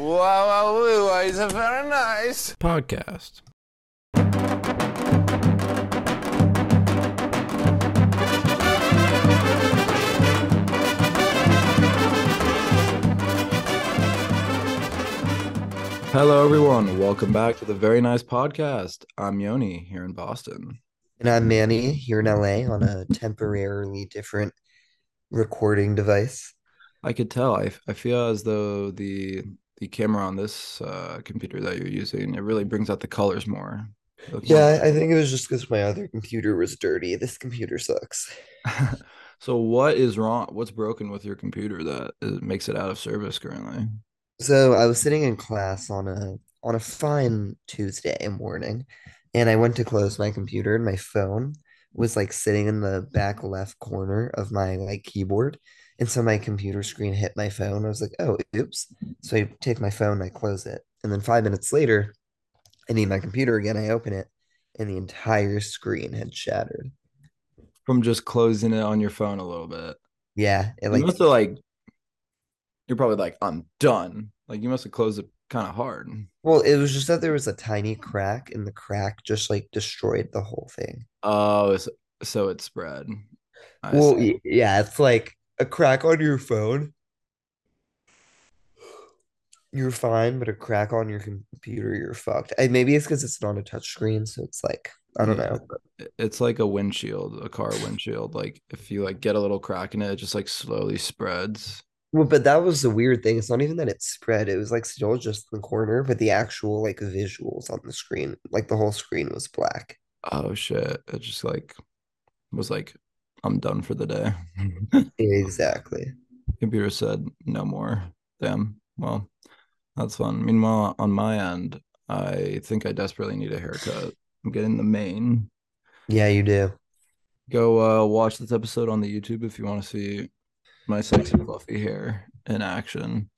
Wow, wow, wow, it's a very nice. podcast. Hello, everyone. Welcome back to the Very Nice Podcast. I'm Yoni here in Boston. And I'm Manny here in LA on a temporarily different recording device. I could tell. I, I feel as though the the camera on this uh, computer that you're using it really brings out the colors more. Looks more- Yeah, I think it was just because my other computer was dirty. This computer sucks. so, what is wrong? What's broken with your computer that is, makes it out of service currently? So I was sitting in class on a on a fine Tuesday morning, and I went to close my computer, and my phone was like sitting in the back left corner of my like keyboard. And so my computer screen hit my phone. I was like, oh, oops. So I take my phone, I close it. And then five minutes later, I need my computer again. I open it, and the entire screen had shattered. From just closing it on your phone a little bit. Yeah, it you like must have like you're probably like i'm done like you must have closed it kind of hard well, it was just that there was a tiny crack, and the crack just like destroyed the whole thing. oh so, so it spread I Well, see. yeah, it's like a crack on your phone. You're fine, but a crack on your computer, you're fucked. And maybe it's because it's not a touch screen, so it's like I don't know. It's like a windshield a car windshield like if you like get a little crack in it it just like slowly spreads Well, but that was the weird thing. It's not even that it spread. It was like still just in the corner, but the actual like visuals on the screen, like the whole screen was black. oh shit it just like was like i'm done for the day Exactly. computer said no more damn well that's fun meanwhile on my end i think i desperately need a haircut i'm getting the mane Yeah, you do. Go uh, watch this episode on the YouTube if you want to see my sexy fluffy hair in action.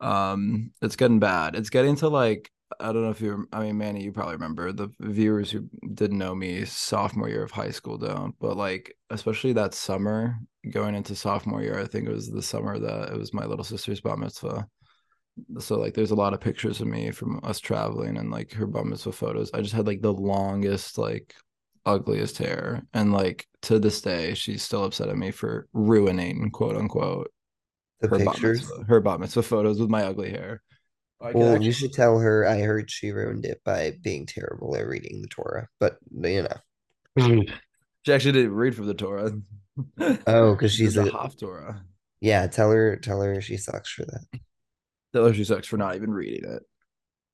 Um, it's getting bad. It's getting to like I don't know if you're. I mean, Manny, you probably remember the viewers who didn't know me sophomore year of high school don't. But like, especially that summer going into sophomore year, I think it was the summer that it was my little sister's bat mitzvah. So like, there's a lot of pictures of me from us traveling and like her bat mitzvah photos. I just had like the longest like ugliest hair and like to this day she's still upset at me for ruining quote unquote The her bat mitzvah, her bat mitzvah photos with my ugly hair I Well, actually- you should tell her I heard she ruined it by being terrible at reading the Torah. But you know, she actually didn't read from the torah oh, because she's a a- Haftorah. yeah, tell her tell her she sucks for that. tell her she sucks for not even reading it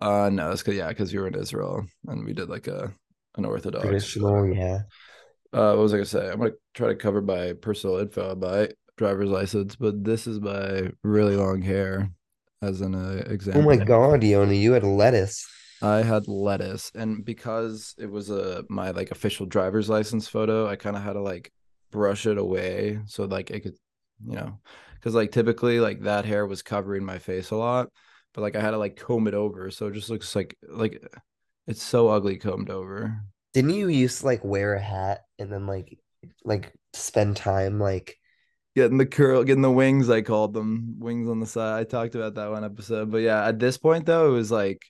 uh no it's because yeah because we were in israel and we did like a an orthodox Traditional, yeah. uh what was i gonna say i'm gonna try to cover my personal info by driver's license but this is my really long hair as an uh, Oh my God, Yoni, you had lettuce. I had lettuce, and because it was a my like official driver's license photo, I kind of had to like brush it away so like it could, you know, because like typically like that hair was covering my face a lot, but like I had to like comb it over, so it just looks like like it's so ugly combed over. Didn't you used to like wear a hat and then like like spend time like Getting the curl, getting the wings, I called them wings on the side. I talked about that one episode, but yeah, at this point though, it was like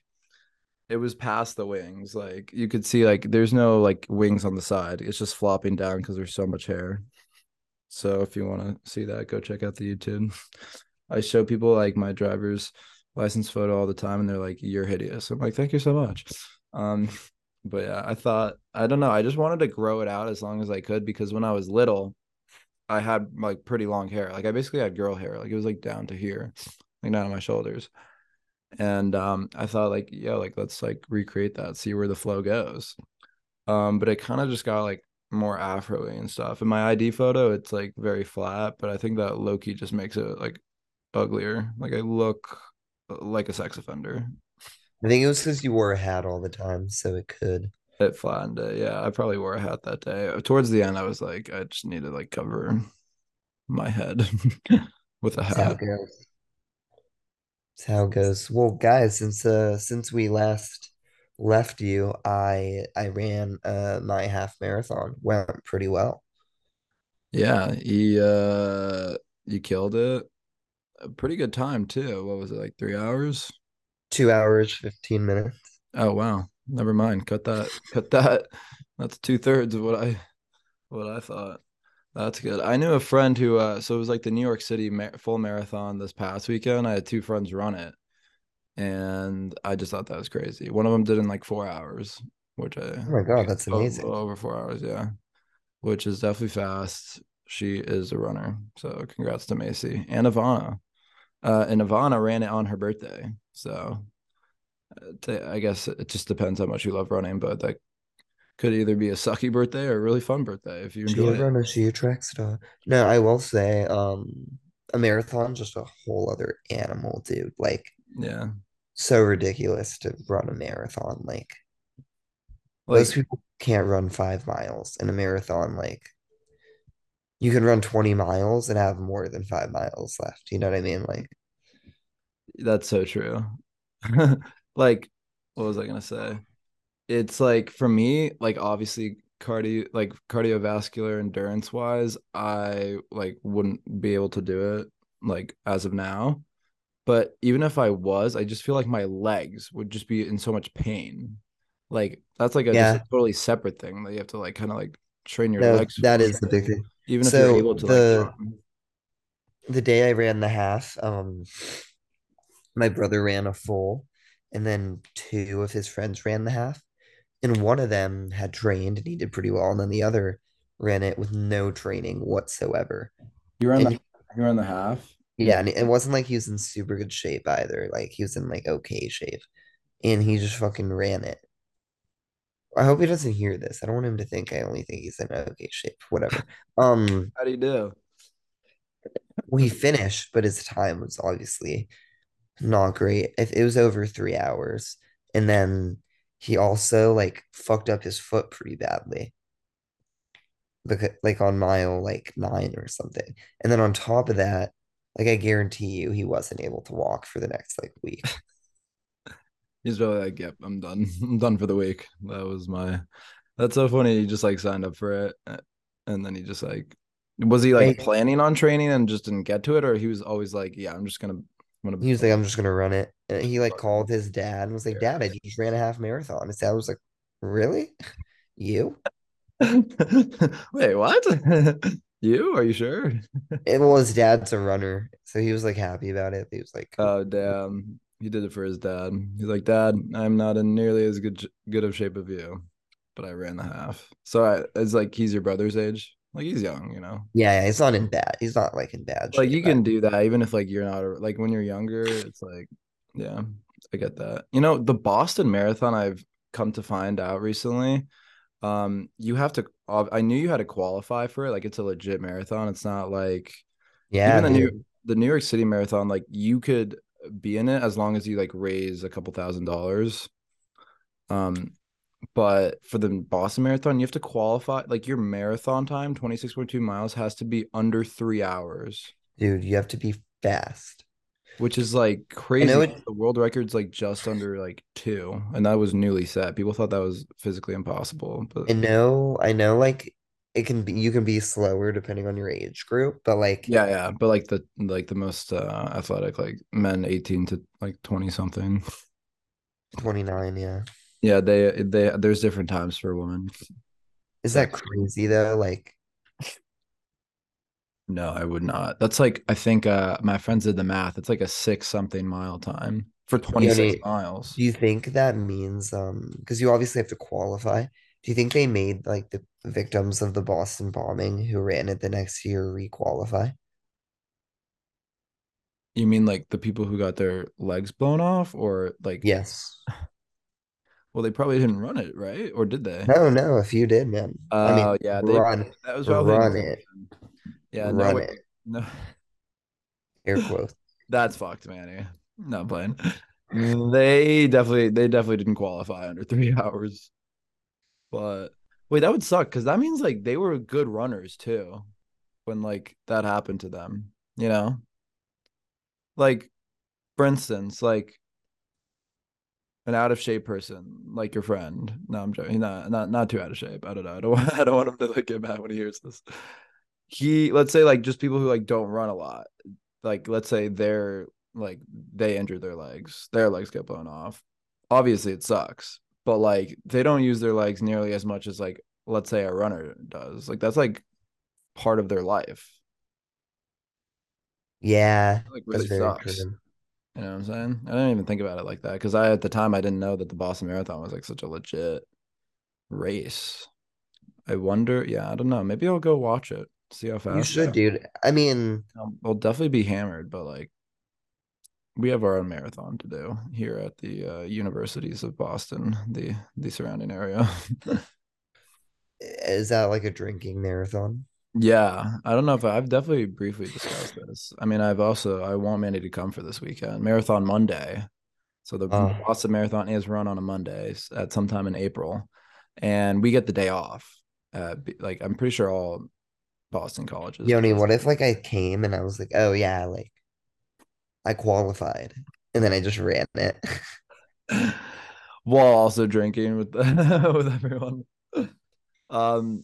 it was past the wings. Like you could see, like there's no like wings on the side. It's just flopping down because there's so much hair. So if you want to see that, go check out the YouTube. I show people like my driver's license photo all the time, and they're like, "You're hideous." I'm like, "Thank you so much." Um, but yeah, I thought I don't know. I just wanted to grow it out as long as I could because when I was little, I had like pretty long hair. Like I basically had girl hair. Like it was like down to here, like down to my shoulders. And um, I thought like, yo, like let's like recreate that, see where the flow goes. Um, but it kind of just got like more afro and stuff. In my ID photo, it's like very flat, but I think that low-key just makes it like uglier. Like I look uh, like a sex offender. I think it was because you wore a hat all the time, so it could. It flattened it. Yeah, I probably wore a hat that day. Towards the end, I was like, I just need to like cover my head with a That's how hat. it goes. That's how it goes. Well, guys, since uh since we last left you, I I ran uh my half marathon. Went pretty well. Yeah, he uh you killed it. a pretty good time too. What was it like three hours? Two hours, 15 minutes. Oh wow. Never mind. Cut that. Cut that. That's two thirds of what I what I thought. That's good. I knew a friend who uh so it was like the New York City mar- full marathon this past weekend. I had two friends run it. And I just thought that was crazy. One of them did in like 4 hours, which I Oh my God, that's o- amazing. over 4 hours, yeah. Which is definitely fast. She is a runner. So congrats to Macy and Ivana. Uh and Ivana ran it on her birthday. So I guess it just depends how much you love running, but that could either be a sucky birthday or a really fun birthday if you She enjoy a it. runner, she a track star. No, I will say, um, a marathon's just a whole other animal, dude. Like, Yeah. so ridiculous to run a marathon. Like, Like most people can't run five miles in a marathon. Like, you can run 20 miles and have more than five miles left. You know what I mean? Like, that's so true. like what was I gonna say? It's like for me, like obviously cardio like cardiovascular endurance wise, I like wouldn't be able to do it like as of now. But even if I was, I just feel like my legs would just be in so much pain. Like that's like a Yeah. a totally separate thing that you have to like kind of like train your no, legs That is the big thing. even if you're able to the- like. The day I ran the half, um, my brother ran a full, and then two of his friends ran the half. And one of them had trained and he did pretty well, and then the other ran it with no training whatsoever. You on and- the you on the half. Yeah, and it wasn't like he was in super good shape either. Like he was in like okay shape. And he just fucking ran it. I hope he doesn't hear this. I don't want him to think I only think he's in okay shape. Whatever. Um, How do you do? We finished, but his time was obviously not great. If it was over three hours, and then he also like fucked up his foot pretty badly. Because like on mile like nine or something. And then on top of that, like I guarantee you he wasn't able to walk for the next like week. He's really like, yep, I'm done. I'm done for the week. That was my. That's so funny. He just like signed up for it, and then he just like, was he like planning on training and just didn't get to it, or he was always like, yeah, I'm just gonna, gonna. He was like, I'm just gonna run it. And he like called his dad and was like, Dad, I just ran a half marathon. His dad was like, Really? You? Wait, what? you? Are you sure? And well, his dad's a runner, so he was like happy about it. He was like, Oh damn, he did it for his dad. He's like, Dad, I'm not in nearly as good good of shape of you, but I ran the half. So I, it's like he's your brother's age. Like he's young, you know. Yeah, yeah, he's not in bad. He's not like in bad like you can do that even if like you're not a- like when you're younger it's like yeah i get that you know the boston marathon i've come to find out recently um you have to i knew you had to qualify for it like it's a legit marathon it's not like Yeah, even the new the new york city marathon like you could be in it as long as you like raise a couple thousand dollars um but for the boston marathon you have to qualify like your marathon time 26.2 miles has to be under three hours Dude, you have to be fast. which is like crazy. it- The world record's like just under like two, and that was newly set. People thought that was physically impossible, but I know, I know, like it can be you can be slower depending on your age group, but like yeah, yeah. But like the like the most uh, athletic, like men eighteen to like twenty something. 29, yeah. Yeah, they they there's different times for women. Is that crazy though? Like, No, I would not. That's like I think uh my friends did the math. It's like a six something mile time for twenty six Yoni, miles. do you think that means um because you obviously have to qualify. Do you think they made like the victims of the Boston bombing who ran it the next year re-qualify? You mean like the people who got their legs blown off, or like Yes. Well, they probably didn't run it, right? Or did they? No, no, a few did, man. I mean, Oh yeah, they run, that was probably run it. Yeah, no, run way- it. no, Air quotes. that's fucked, Manny. Not playing. They definitely, they definitely didn't qualify under three hours. But wait, that would suck because that means like they were good runners too, when like that happened to them. You know, like for instance, like an out of shape person, like your friend. No, I'm joking. Not not not too out of shape. I don't know. I don't. I don't want him to like get mad when he hears this. He, let's say, like just people who like don't run a lot. like let's say they're like they injured their legs, their legs get blown off. Obviously, it sucks, but like they don't use their legs nearly as much as like let's say a runner does. Like that's like part of their life. Yeah, Like really sucks. You know what I'm saying? I didn't even think about it like that because I at the time I didn't know that the Boston Marathon was like such a legit race. I wonder, yeah, I don't know. Maybe I'll go watch it, see how fast. You should, dude. I mean, Um, I'll definitely be hammered, but like we have our own marathon to do here at the uh, universities of Boston, the the surrounding area. is that like a drinking marathon? Yeah, I don't know if I, I've definitely briefly discussed this. I mean, I've also I want Manny to come for this weekend, Marathon Monday. So the Oh. Boston Marathon is run on a Monday at sometime in April, and we get the day off. Uh, be- like I'm pretty sure all Boston colleges. Yoni, what if like I came and I was like, oh yeah, like I qualified, and then I just ran it. while also drinking with the, with everyone. Um,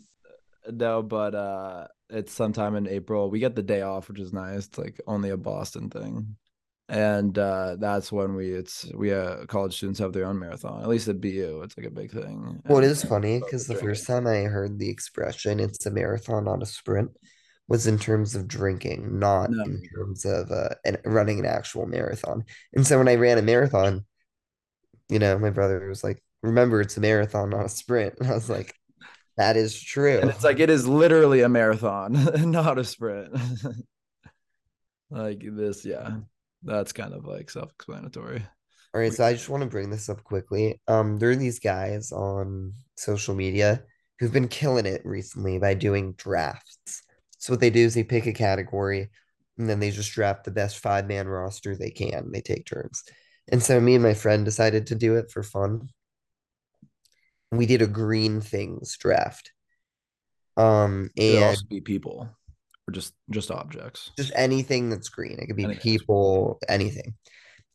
no, but uh, it's sometime in April. We get the day off, which is nice. It's like only a Boston thing, and uh, that's when we it's we uh, college students have their own marathon. At least at BU, it's like a big thing. Well, it is funny because the first time I heard the expression "it's a marathon, not a sprint" was in terms of drinking, not No. in terms of uh, an, running an actual marathon. And so when I ran a marathon, you know, my brother was like, "Remember, it's a marathon, not a sprint." And I was like, "That is true." and it's like it is literally a marathon, not a sprint. like this, yeah, that's kind of like self-explanatory. All right, so I just want to bring this up quickly. Um, there are these guys on social media who've been killing it recently by doing drafts. So what they do is they pick a category and then they just draft the best five man roster they can. They take turns. And so me and my friend decided to do it for fun. We did a green things draft. Um, and It could also be people or just just objects. just anything that's green. It could be Anything people, anything.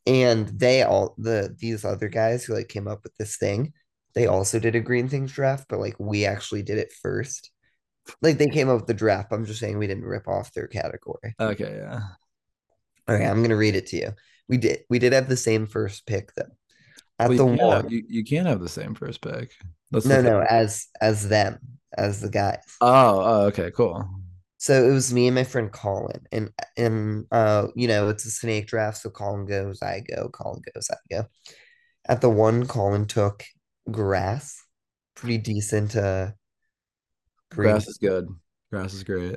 And they all the these other guys who like came up with this thing, they also did a green things draft, but like we actually did it first. Like they came up with the draft. I'm just saying we didn't rip off their category. Okay, yeah. All right, I'm gonna read it to you. We did we did have the same first pick though. At Well, the you, can't have, you, you can't have the same first pick. That's no, no, as as them, as the guys. Oh, oh, okay, cool. So it was me and my friend Colin, and and uh, you know, it's a snake draft. So Colin goes, I go. Colin goes, I go. At the one, Colin took grass, pretty decent uh green. Grass is good. Grass is great.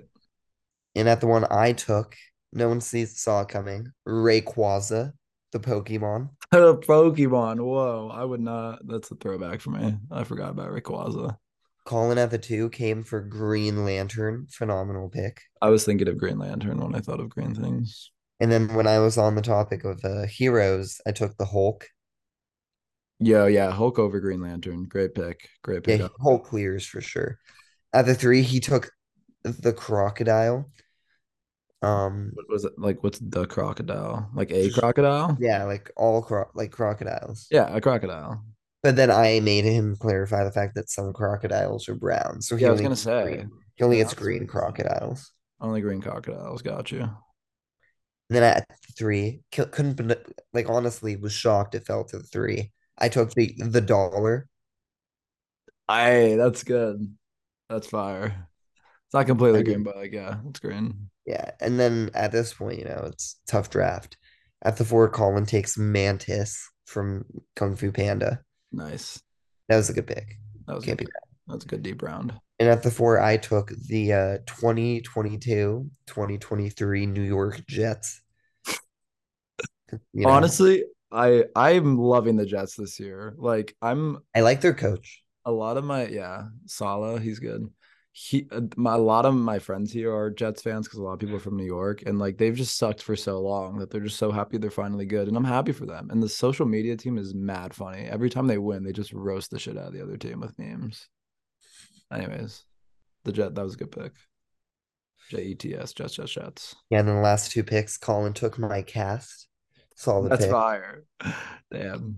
And at the one I took, no one sees saw it coming. Rayquaza, the Pokemon. The Pokemon. Whoa, I would not. That's a throwback for me. I forgot about Rayquaza. Colin at the two came for Green Lantern, phenomenal pick. I was thinking of Green Lantern when I thought of green things. And then when I was on the topic of uh, heroes, I took the Hulk. Yo, yeah, Hulk over Green Lantern. Great pick. Great pick. Yeah. Hulk clears for sure. At the three, he took the crocodile. Um, What was it like? What's the crocodile? Like a crocodile? yeah, like all cro like crocodiles. Yeah, a crocodile. But then I made him clarify the fact that some crocodiles are brown. So he Yeah, I was gonna say. green- he only gets green crocodiles. Only green crocodiles. Got you. And then at three, couldn't like honestly was shocked it fell to the three. I took the the dollar. Aye, that's good. That's fire. It's not completely I green, mean- but like yeah, it's green. Yeah, and then at this point, you know, it's tough draft. At the four, Colin takes Mantis from Kung Fu Panda. Nice. That was a good pick. That was Can't good be pick. That's a good deep round. And at the four, I took the uh 2022 2023 New York Jets. You know, Honestly, I I'm loving the Jets this year. Like I'm I like their coach. a lot of my yeah, Saleh, he's good. He uh, my, a lot of my friends here are Jets fans because a lot of people are from New York and like they've just sucked for so long that they're just so happy they're finally good and I'm happy for them. And the social media team is mad funny. Every time they win, they just roast the shit out of the other team with memes. Anyways, the Jet that was a good pick. J E T S Jets Jets Jets. Yeah, and then the last two picks, Colin took my cast. Solid That's pick. fire. Damn.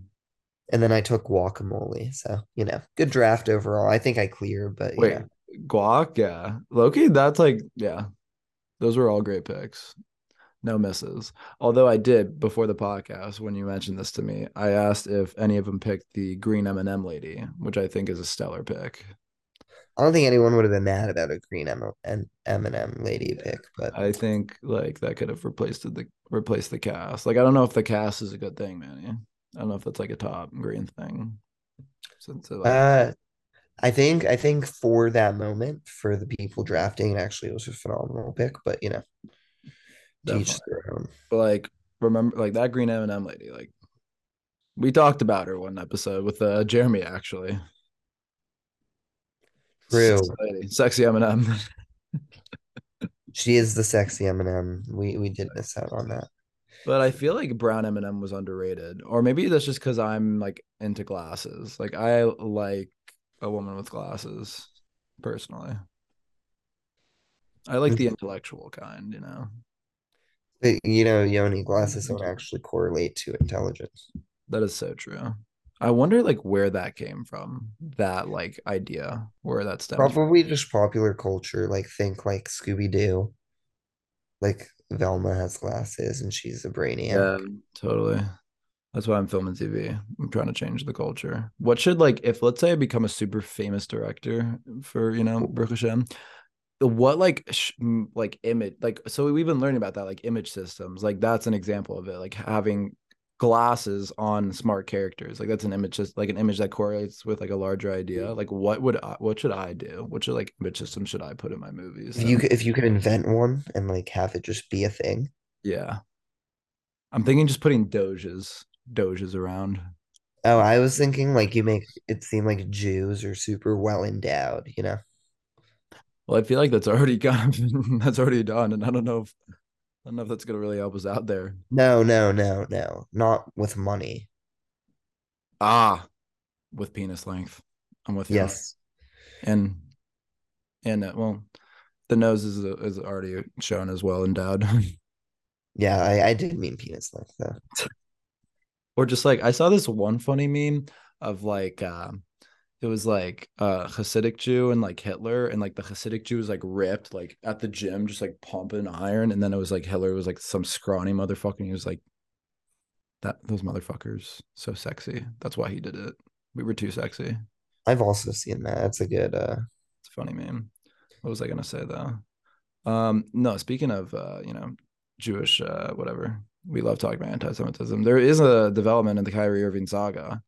And then I took guacamole. So, you know, good draft overall. I think I clear, but Wait, yeah. Guac, yeah. low-key, that's like, yeah. Those were all great picks. no misses. Although I did before the podcast when you mentioned this to me, I asked if any of them picked the green M&M lady, which I think is a stellar pick. I don't think anyone would have been mad about a green M and M lady pick, but I think like that could have replaced the replaced the cast. Like I don't know if the cast is a good thing, man. I don't know if that's like a top green thing. Since it, like, uh, I think I think for that moment, for the people drafting, actually it was a phenomenal pick. But you know, to each their own. but like remember like that green M&M lady, like we talked about her one episode with uh Jeremy actually. True. Sexy sexy M&M. She is the sexy M and M. We we did miss out on that. But I feel like brown M&M was underrated, or maybe that's just because I'm like into glasses. Like I like a woman with glasses, personally. I like the mm-hmm. intellectual kind, you know. You know, Yoni, glasses don't actually correlate to intelligence. That is so true. I wonder like where that came from, that like idea, where that stems from. Probably just popular culture. Like think like Scooby Doo. Like Velma has glasses and she's a brainiac. Yeah, totally. That's why I'm filming TV. I'm trying to change the culture. What should like if let's say I become a super famous director for you know Baruch Hashem, what like sh- like image like so we've been learning about that like image systems like that's an example of it like having glasses on smart characters like that's an image just like an image that correlates with like a larger idea mm. like what would I, what should I do what should like image system should I put in my movies If you if you could invent one and like have it just be a thing. yeah I'm thinking just putting doges doges around Oh, I was thinking like you make it seem like Jews are super well endowed, you know? well I feel like that's already kind of that's already done and I don't know if I don't know if that's gonna really help us out there No, no, no, no. Not with money. ah with penis length I'm with you Yes. and and uh, well the nose is is already shown as well endowed Yeah, I, I did mean penis length though. or just like i saw this one funny meme of like um it was like a hasidic jew and like hitler and like the hasidic jew was like ripped like at the gym just like pumping iron and then it was like hitler was like some scrawny motherfucker and he was like that those motherfuckers so sexy that's why he did it we were too sexy I've also seen that. That's a good uh It's a funny meme. What was I gonna say though? Um, no, speaking of uh, you know, Jewish uh whatever. We love talking about anti-Semitism. There is a development in the Kyrie Irving saga.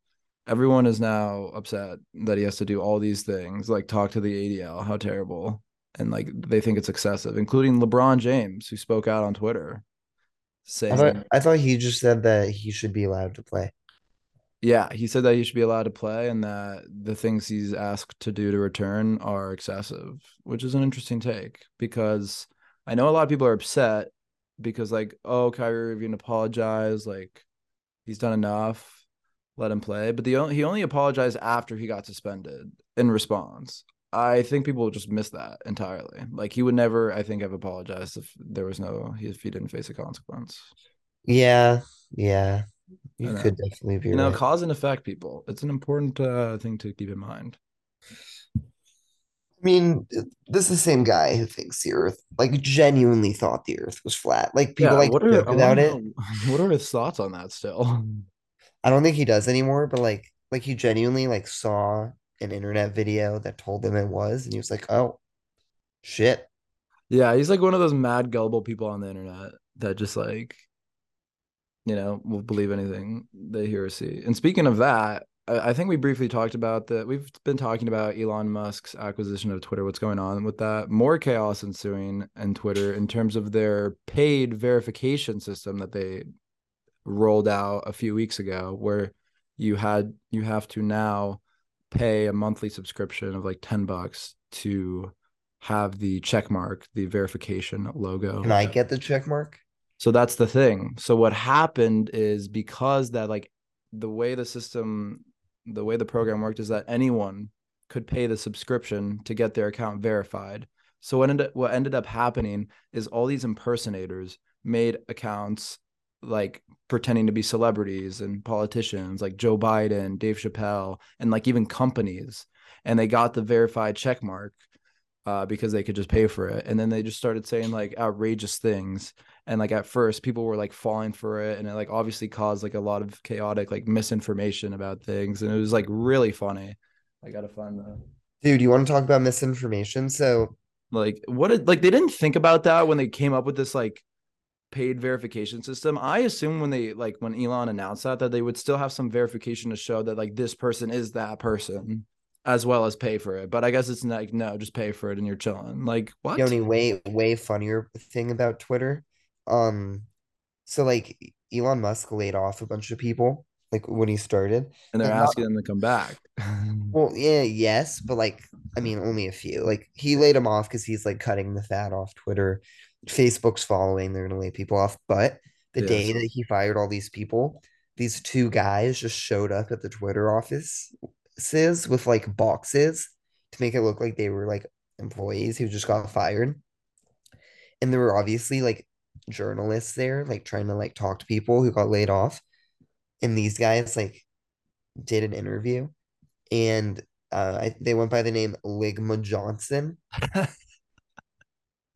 Everyone is now upset that he has to do all these things, like talk to the ADL, how terrible. And like they think it's excessive, including LeBron James, who spoke out on Twitter I saying thought I thought he just said that he should be allowed to play. Yeah, he said that he should be allowed to play and that the things he's asked to do to return are excessive, which is an interesting take because I know a lot of people are upset because like, oh, Kyrie Irving apologized, like he's done enough, let him play. But the only he only apologized after he got suspended in response. I think people just miss that entirely. Like he would never, I think, have apologized if there was no if he didn't face a consequence. Yeah, yeah. You could definitely be you know cause and effect people it's an important uh, thing to keep in mind mean, this is the same guy who thinks the Earth, like, genuinely thought the Earth was flat. Like, people like what are about it. what are his thoughts on that still I don't think he does anymore, but like, like he genuinely like saw an internet video that told him it was, and he was like, "Oh, shit." yeah he's like one of those mad gullible people on the internet that just like you know will believe anything they hear or see and speaking of that I, think we briefly talked about that. We've been talking about elon musk's acquisition of twitter what's going on with that. More chaos ensuing in twitter in terms of their paid verification system that they rolled out a few weeks ago where you had you have to now pay a monthly subscription of like 10 bucks to have the check mark the verification logo. Can I get the check mark? so that's the thing. So what happened is because that like the way the system the way the program worked is that anyone could pay the subscription to get their account verified so what ended what ended up happening is all these impersonators made accounts like pretending to be celebrities and politicians like Joe Biden, Dave Chappelle, and like even companies. And they got the verified check mark uh, because they could just pay for it. And then they just started saying like outrageous things. and like at first people were like falling for it and it like obviously caused like a lot of chaotic like misinformation about things and it was like really funny i gotta find the Dude, you want to talk about misinformation? So like what it, like they didn't think about that when they came up with this like paid verification system i assume when they like when elon announced that that they would still have some verification to show that like this person is that person as well as pay for it but i guess it's like no just pay for it and you're chilling like what only way way funnier thing about Twitter. Um, so like Elon Musk laid off a bunch of people like when he started. and they're and not- asking them to come back Well, yeah, yes, but like I mean, only a few. Like he laid them off because he's like cutting the fat off Twitter. Facebook's following, they're gonna lay people off. But the Yeah, day that he fired all these people, these two guys just showed up at the Twitter offices with like boxes to make it look like they were like employees who just got fired. And there were obviously like journalists there, like trying to like talk to people who got laid off. And these guys like did an interview and uh, I, they went by the name Ligma Johnson.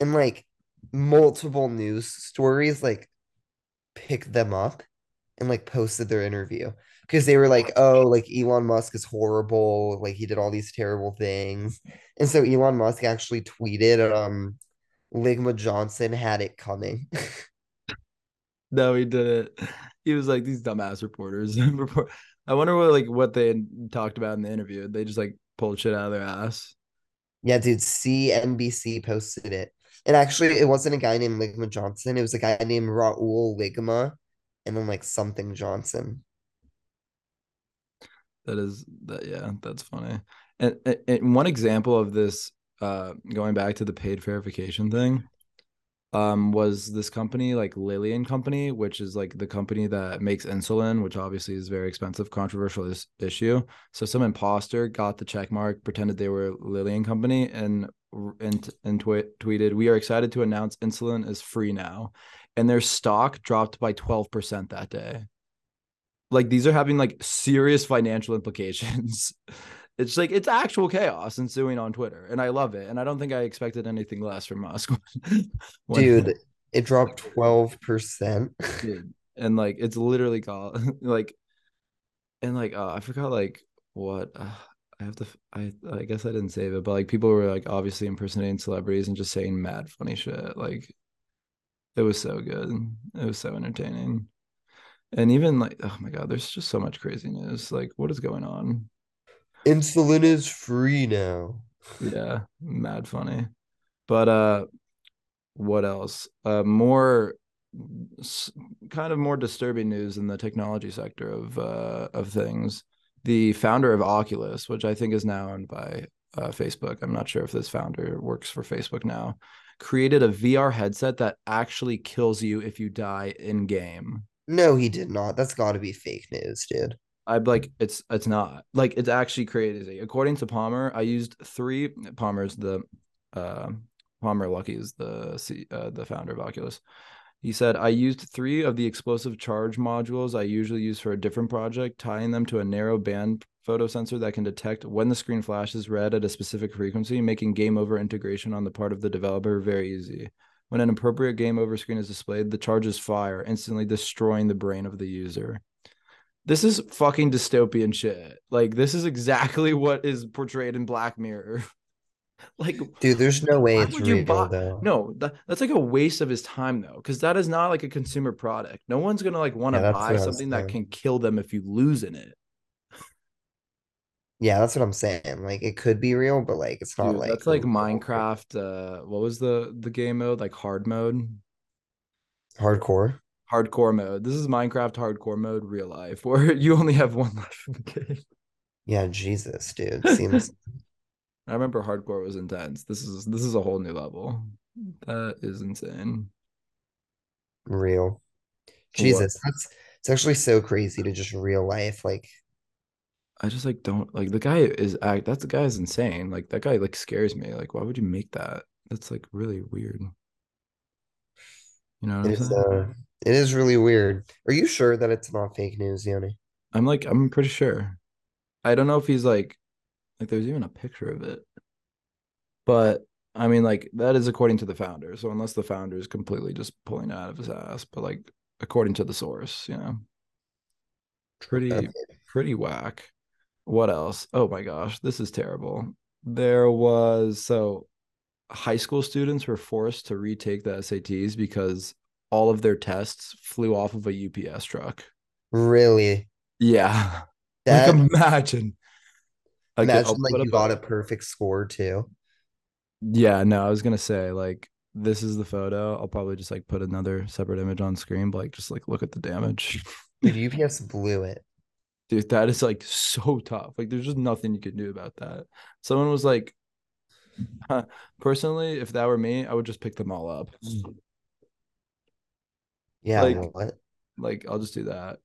and like multiple news stories like picked them up and like posted their interview because they were like, oh, like Elon Musk is horrible, like he did all these terrible things. And so Elon Musk actually tweeted, um, Ligma Johnson had it coming. no he didn't he was like these dumbass reporters report i wonder what like what they talked about in the interview they just like pulled shit out of their ass Yeah, dude, CNBC posted it. And actually, it wasn't a guy named Ligma Johnson. It was a guy named Raul Ligma and then like something Johnson. That is that yeah, that's funny. And, and, one example of this uh going back to the paid verification thing um was this company like Lilly and Company, which is like the company that makes insulin, which obviously is very expensive, controversial is- issue. So some imposter got the check mark, pretended they were Lilly and Company and and and twe- tweeted, "We are excited to announce insulin is free now." And their stock dropped by 12% that day like these are having like serious financial implications. It's like it's actual chaos ensuing on Twitter, and I love it. And I don't think I expected anything less from Musk. when- Dude, it dropped 12%. dude, and like it's literally called like, and like uh, I forgot like what uh, I have to. I I guess I didn't save it, but like people were like obviously impersonating celebrities and just saying mad funny shit. Like it was so good. It was so entertaining. And even like, oh my god, there's just so much craziness. Like, what is going on? Insulin is free now. yeah mad funny but uh what else uh more kind of more disturbing news in the technology sector of uh of things the founder of oculus which i think is now owned by uh, facebook i'm not sure if this founder works for facebook now created a vr headset that actually kills you if you die in game No, he did not. That's got to be fake news, dude. I'm like, it's it's not like it's actually crazy. According to Palmer, I used three. Palmer's the, uh, Palmer Luckey is the C, uh, the founder of Oculus. He said I used three of the explosive charge modules I usually use for a different project, tying them to a narrow band photo sensor that can detect when the screen flashes red at a specific frequency, making game over integration on the part of the developer very easy. When an appropriate game over screen is displayed, the charges fire, instantly destroying the brain of the user this is fucking dystopian shit. Like this is exactly what is portrayed in Black Mirror. like Dude, there's no way it's real buy- though. no, that, that's like a waste of his time though, because that is not like a consumer product. No one's gonna like want to Yeah, buy what I was something that can kill them if you lose in it. Yeah, that's what I'm saying. Like it could be real, but like it's not Dude, like that's like. Minecraft. Uh, what was the the game mode? Like hard mode, hardcore. hardcore mode. This is Minecraft hardcore mode, real life, where you only have one life in the game. Yeah, Jesus, dude. Seems I remember hardcore was intense. This is this is a whole new level. That is insane. real. Jesus, that's it's actually so crazy to just real life. Like, I just like don't like the guy is act that's the guy is insane. Like that guy like scares me. Like why would you make that? That's like really weird. You know it is uh it is really weird. Are you sure that it's not fake news, Yoni? I'm like I'm pretty sure. I don't know if he's like like there's even a picture of it. But I mean, like that is according to the founder. So unless the founder is completely just pulling it out of his ass, but like according to the source, you know, pretty Okay. pretty whack. What else? Oh my gosh, this is terrible. There was so high school students were forced to retake the SATs because all of their tests flew off of a UPS truck. Really? Yeah, That like imagine. Like, imagine like you up got a- a perfect score too. Yeah, no, I was gonna say like this is the photo. I'll probably just like put another separate image on screen, but like just like look at the damage. Dude, UPS blew it. Dude, that is like so tough. Like there's just nothing you can do about that. Someone was like, huh, personally, if that were me, I would just pick them all up. Yeah, Like- what? Like I'll just do that.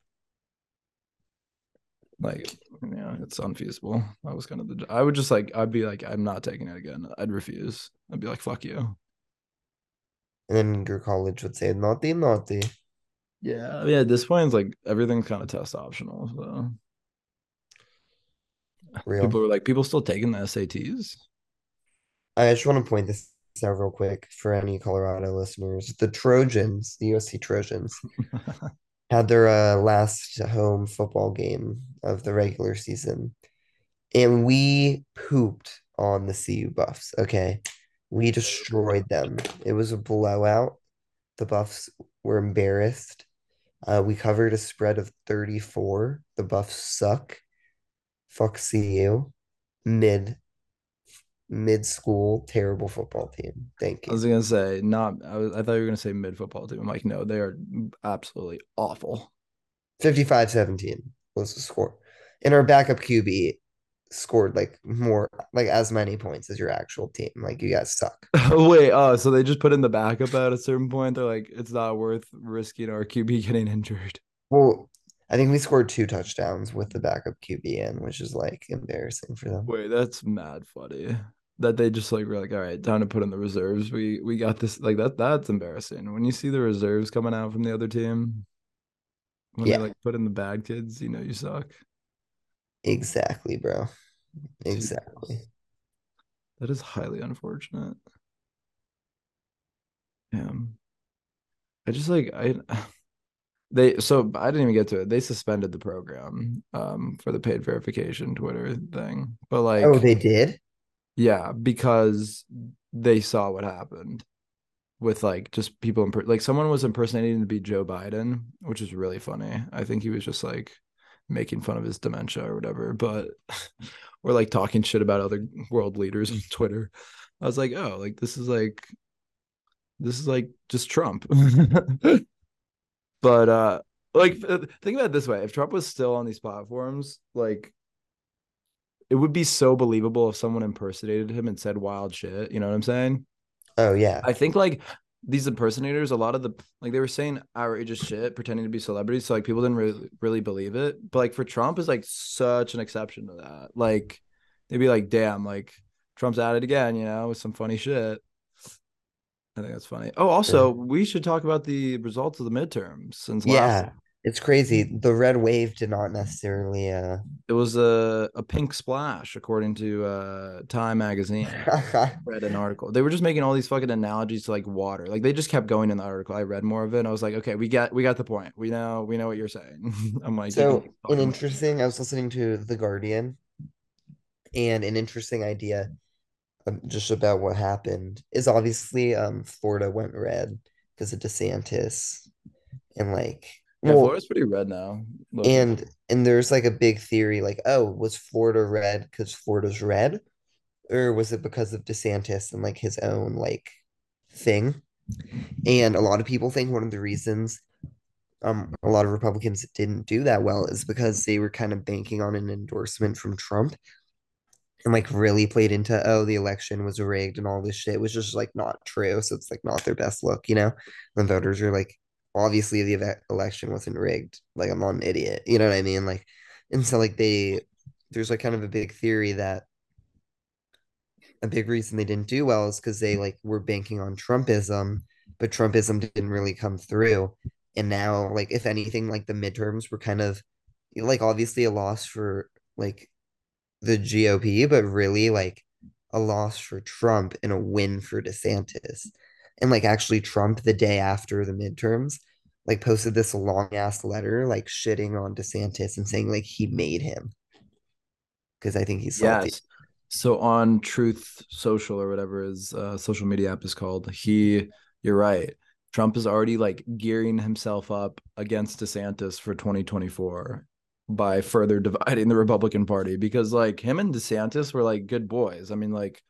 Like, yeah, it's unfeasible. I was kind of the I would just like I'd be like, I'm not taking it again. I'd refuse. I'd be like, fuck you. And then your college would say naughty, naughty. Yeah, yeah. At this point, it's like everything's kind of test optional. So Real. people were like, people still taking the SATs. I just want to point this out real quick for any Colorado listeners. The Trojans, the USC Trojans, had their uh, last home football game of the regular season, and we pooped on the CU Buffs. Okay, we destroyed them. It was a blowout. The Buffs were embarrassed. Uh, we covered a spread of 34. The Buffs suck. Fuck CU. Mid mid school terrible football team. Thank you. I was gonna say not. I was. I thought you were gonna say mid football team. I'm like, no, they are absolutely awful. 55-17 was the score. And our backup QB scored like more like as many points as your actual team. Like you guys suck. Wait, oh, so they just put in the backup at a certain point. They're like, it's not worth risking our QB getting injured. Well, I think we scored two touchdowns with the backup QB in, which is like embarrassing for them. Wait, that's mad funny. That they just like were like, all right, time to put in the reserves. We we got this. Like that. That's embarrassing. When you see the reserves coming out from the other team, when Yeah. they like put in the bad kids, you know you suck. Exactly, bro. Exactly. That is highly unfortunate. Yeah. I just like I they so I didn't even get to it. They suspended the program um for the paid verification Twitter thing. But like Oh, they did? yeah, because they saw what happened with like just people imper- like someone was impersonating to be Joe Biden, which is really funny. I think he was just like making fun of his dementia or whatever, but or like talking shit about other world leaders on Twitter. I was like, oh, like this is like this is like just Trump. but uh like uh, think about it this way, if Trump was still on these platforms, like it would be so believable if someone impersonated him and said wild shit. You know what I'm saying? Oh yeah. I think like these impersonators, a lot of the like they were saying outrageous shit, pretending to be celebrities, so like people didn't really really believe it. But like for Trump is like such an exception to that. Like they'd be like, damn, like Trump's at it again, you know, with some funny shit. I think that's funny. Oh, also, we should talk about the results of the midterms since last Yeah. It's crazy. The red wave did not necessarily uh it was a, a pink splash, according to uh Time magazine. read an article. They were just making all these fucking analogies to like water. Like they just kept going in the article. I read more of it. And I was like, okay, we got we got the point. We know we know what you're saying. I'm like, So an talking about it. interesting, I was listening to The Guardian, and an interesting idea um, just about what happened is obviously um Florida went red because of DeSantis, and like yeah, well, Florida's pretty red now. low-key. and and there's like a big theory like, oh, was Florida red because Florida's red, or was it because of DeSantis and like his own like thing? And a lot of people think one of the reasons um a lot of Republicans didn't do that well is because they were kind of banking on an endorsement from Trump and like really played into oh the election was rigged and all this shit was just like not true. So it's like not their best look, you know? The voters are like obviously the election wasn't rigged. Like I'm not an idiot. You know what I mean? Like and so like they there's like kind of a big theory that a big reason they didn't do well is because they like were banking on Trumpism, but Trumpism didn't really come through. And now, like, if anything, like the midterms were kind of like obviously a loss for like the GOP, but really like a loss for Trump and a win for DeSantis. And like actually Trump the day after the midterms like posted this long ass letter like shitting on DeSantis and saying like he made him. Cuz I think he's salty. Yes. So on Truth Social or whatever his uh, social media app is called, he, you're right. Trump is already like gearing himself up against DeSantis for 2024 by further dividing the Republican Party because like him and DeSantis were like good boys. I mean, like,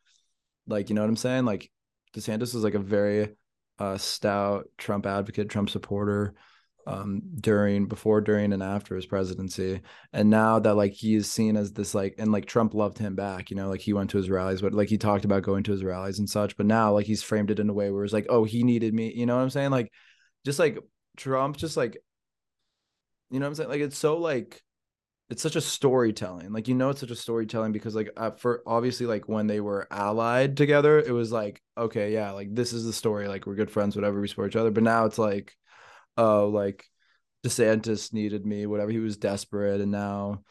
like you know what I'm saying? Like DeSantis was like a very uh, stout Trump advocate, Trump supporter um during before during and after his presidency. And now that like he is seen as this like and like trump loved him back you know like he went to his rallies but like he talked about going to his rallies and such but now like he's framed it in a way where it's like oh he needed me you know what i'm saying? Like just like trump just like you know what i'm saying? Like it's so like it's such a storytelling like you know it's such a storytelling because like uh, for obviously like when they were allied together it was like okay yeah like this is the story like we're good friends whatever we support each other but now it's like oh, like DeSantis needed me, whatever. He was desperate and now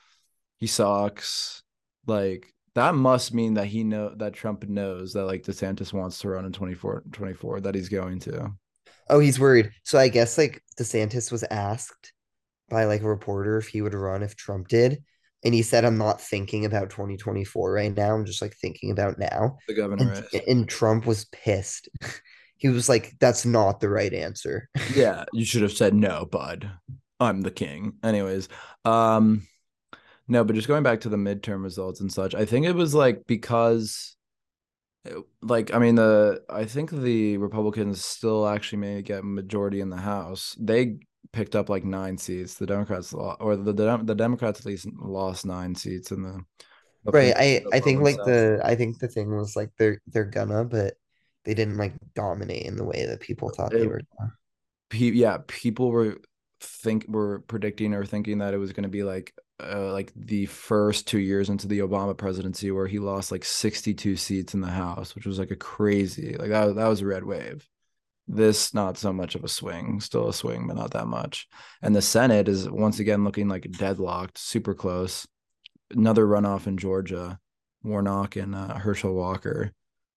he sucks. Like that must mean that he know that Trump knows that like DeSantis wants to run in 24 24 that he's going to. Oh, he's worried. So I guess like DeSantis was asked by like a reporter if he would run if Trump did. And he said, I'm not thinking about 2024 right now. I'm just like thinking about now. The governor and, and Trump was pissed. he was like, "That's not the right answer." yeah, you should have said no, bud. I'm the king. Anyways, um, no, but just going back to the midterm results and such, I think it was like because, like, I mean, the I think the Republicans still actually may get majority in the House. They picked up like nine seats. The Democrats lost, or the the, the Democrats at least lost nine seats in the. the right. I I think like the I think the thing was like they're they're gonna, but they didn't like dominate in the way that people thought it, they were. Pe- yeah, people were think were predicting or thinking that it was going to be like uh, like the first two years into the Obama presidency where he lost like 62 seats in the House, which was like a crazy like that that was a red wave. This not so much of a swing, still a swing, but not that much. And the Senate is once again looking like deadlocked, super close. Another runoff in Georgia, Warnock and uh, Herschel Walker.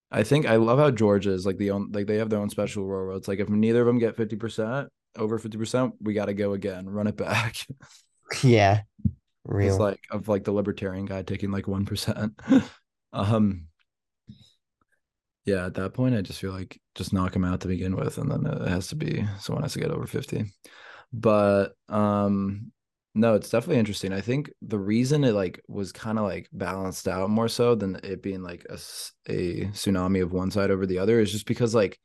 I think I love how Georgia is like the own like they have their own special rule it's like if neither of them get 50%, over 50%, we gotta go again, run it back. Yeah. Real. It's like of like the libertarian guy taking like one percent. um yeah, at that point I just feel like just knock him out to begin with, and then it has to be someone has to get over 50. But um no, it's definitely interesting. I think the reason it like was kind of like balanced out more so than it being like a, a tsunami of one side over the other is just because like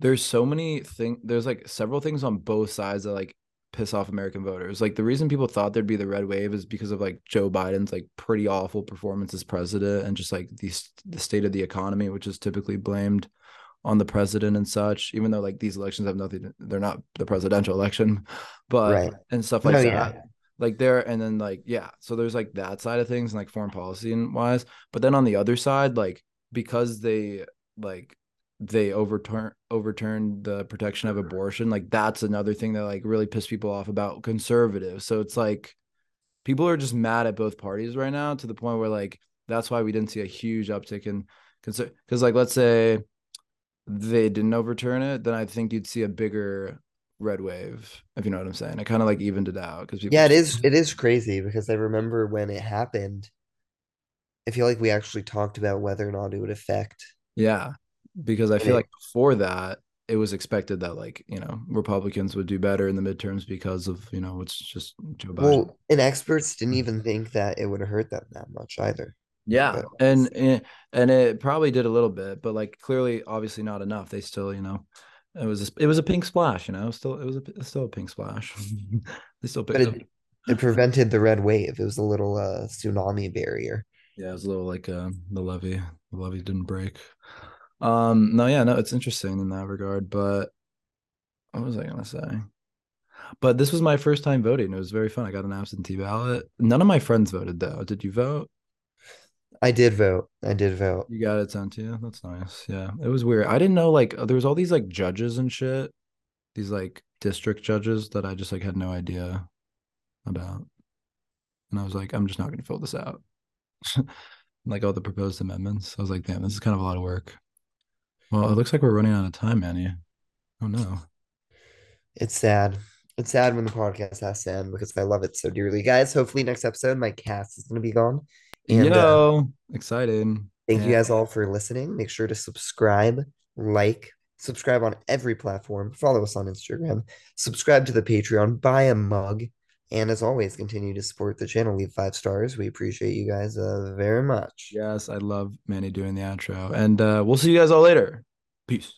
there's so many things there's like several things on both sides that like piss off American voters. Like the reason people thought there'd be the red wave is because of like Joe Biden's like pretty awful performance as president and just like the the state of the economy, which is typically blamed on the president and such. Even though like these elections have nothing, they're not the presidential election, but right. and stuff like no, that. Yeah like there and then like yeah so there's like that side of things and like foreign policy and wise but then on the other side like because they like they overturn overturned the protection of abortion like that's another thing that like really pissed people off about conservatives. So it's like people are just mad at both parties right now to the point where like that's why we didn't see a huge uptick in because like let's say they didn't overturn it then i think you'd see a bigger red wave if you know what i'm saying. It kind of like evened it out because yeah it is it is crazy because i remember when it happened i feel like we actually talked about whether or not it would affect yeah because i feel like before that it was expected that like you know republicans would do better in the midterms because of you know it's just joe biden well and experts didn't even think that it would hurt them that much either yeah and and it probably did a little bit but like clearly obviously not enough they still you know it was a, it was a pink splash, you know. Still, it was a, still a pink splash. they still picked it, it, prevented the red wave. It was a little uh, tsunami barrier. Yeah, it was a little like uh, the levee. The levee didn't break. Um, no, yeah, no, it's interesting in that regard. But what was I gonna say? But this was my first time voting. It was very fun. I got an absentee ballot. None of my friends voted though. Did you vote? I did vote. I did vote. You got it sent to you. That's nice. Yeah, it was weird. I didn't know like there was all these like judges and shit, these like district judges that I just like had no idea about, and I was like, I'm just not gonna fill this out. like all the proposed amendments. I was like, damn, this is kind of a lot of work. Well, it looks like we're running out of time, Manny. Oh no. It's sad. It's sad when the podcast has to end because I love it so dearly. Guys, hopefully next episode my cast is gonna be gone. And uh, excited. thank you guys all for listening. Make sure to subscribe, like, subscribe on every platform, follow us on Instagram, subscribe to the Patreon, buy a mug, and as always, continue to support the channel. Leave five stars. We appreciate you guys uh, very much. Yes, I love Manny doing the outro. And uh, we'll see you guys all later. Peace.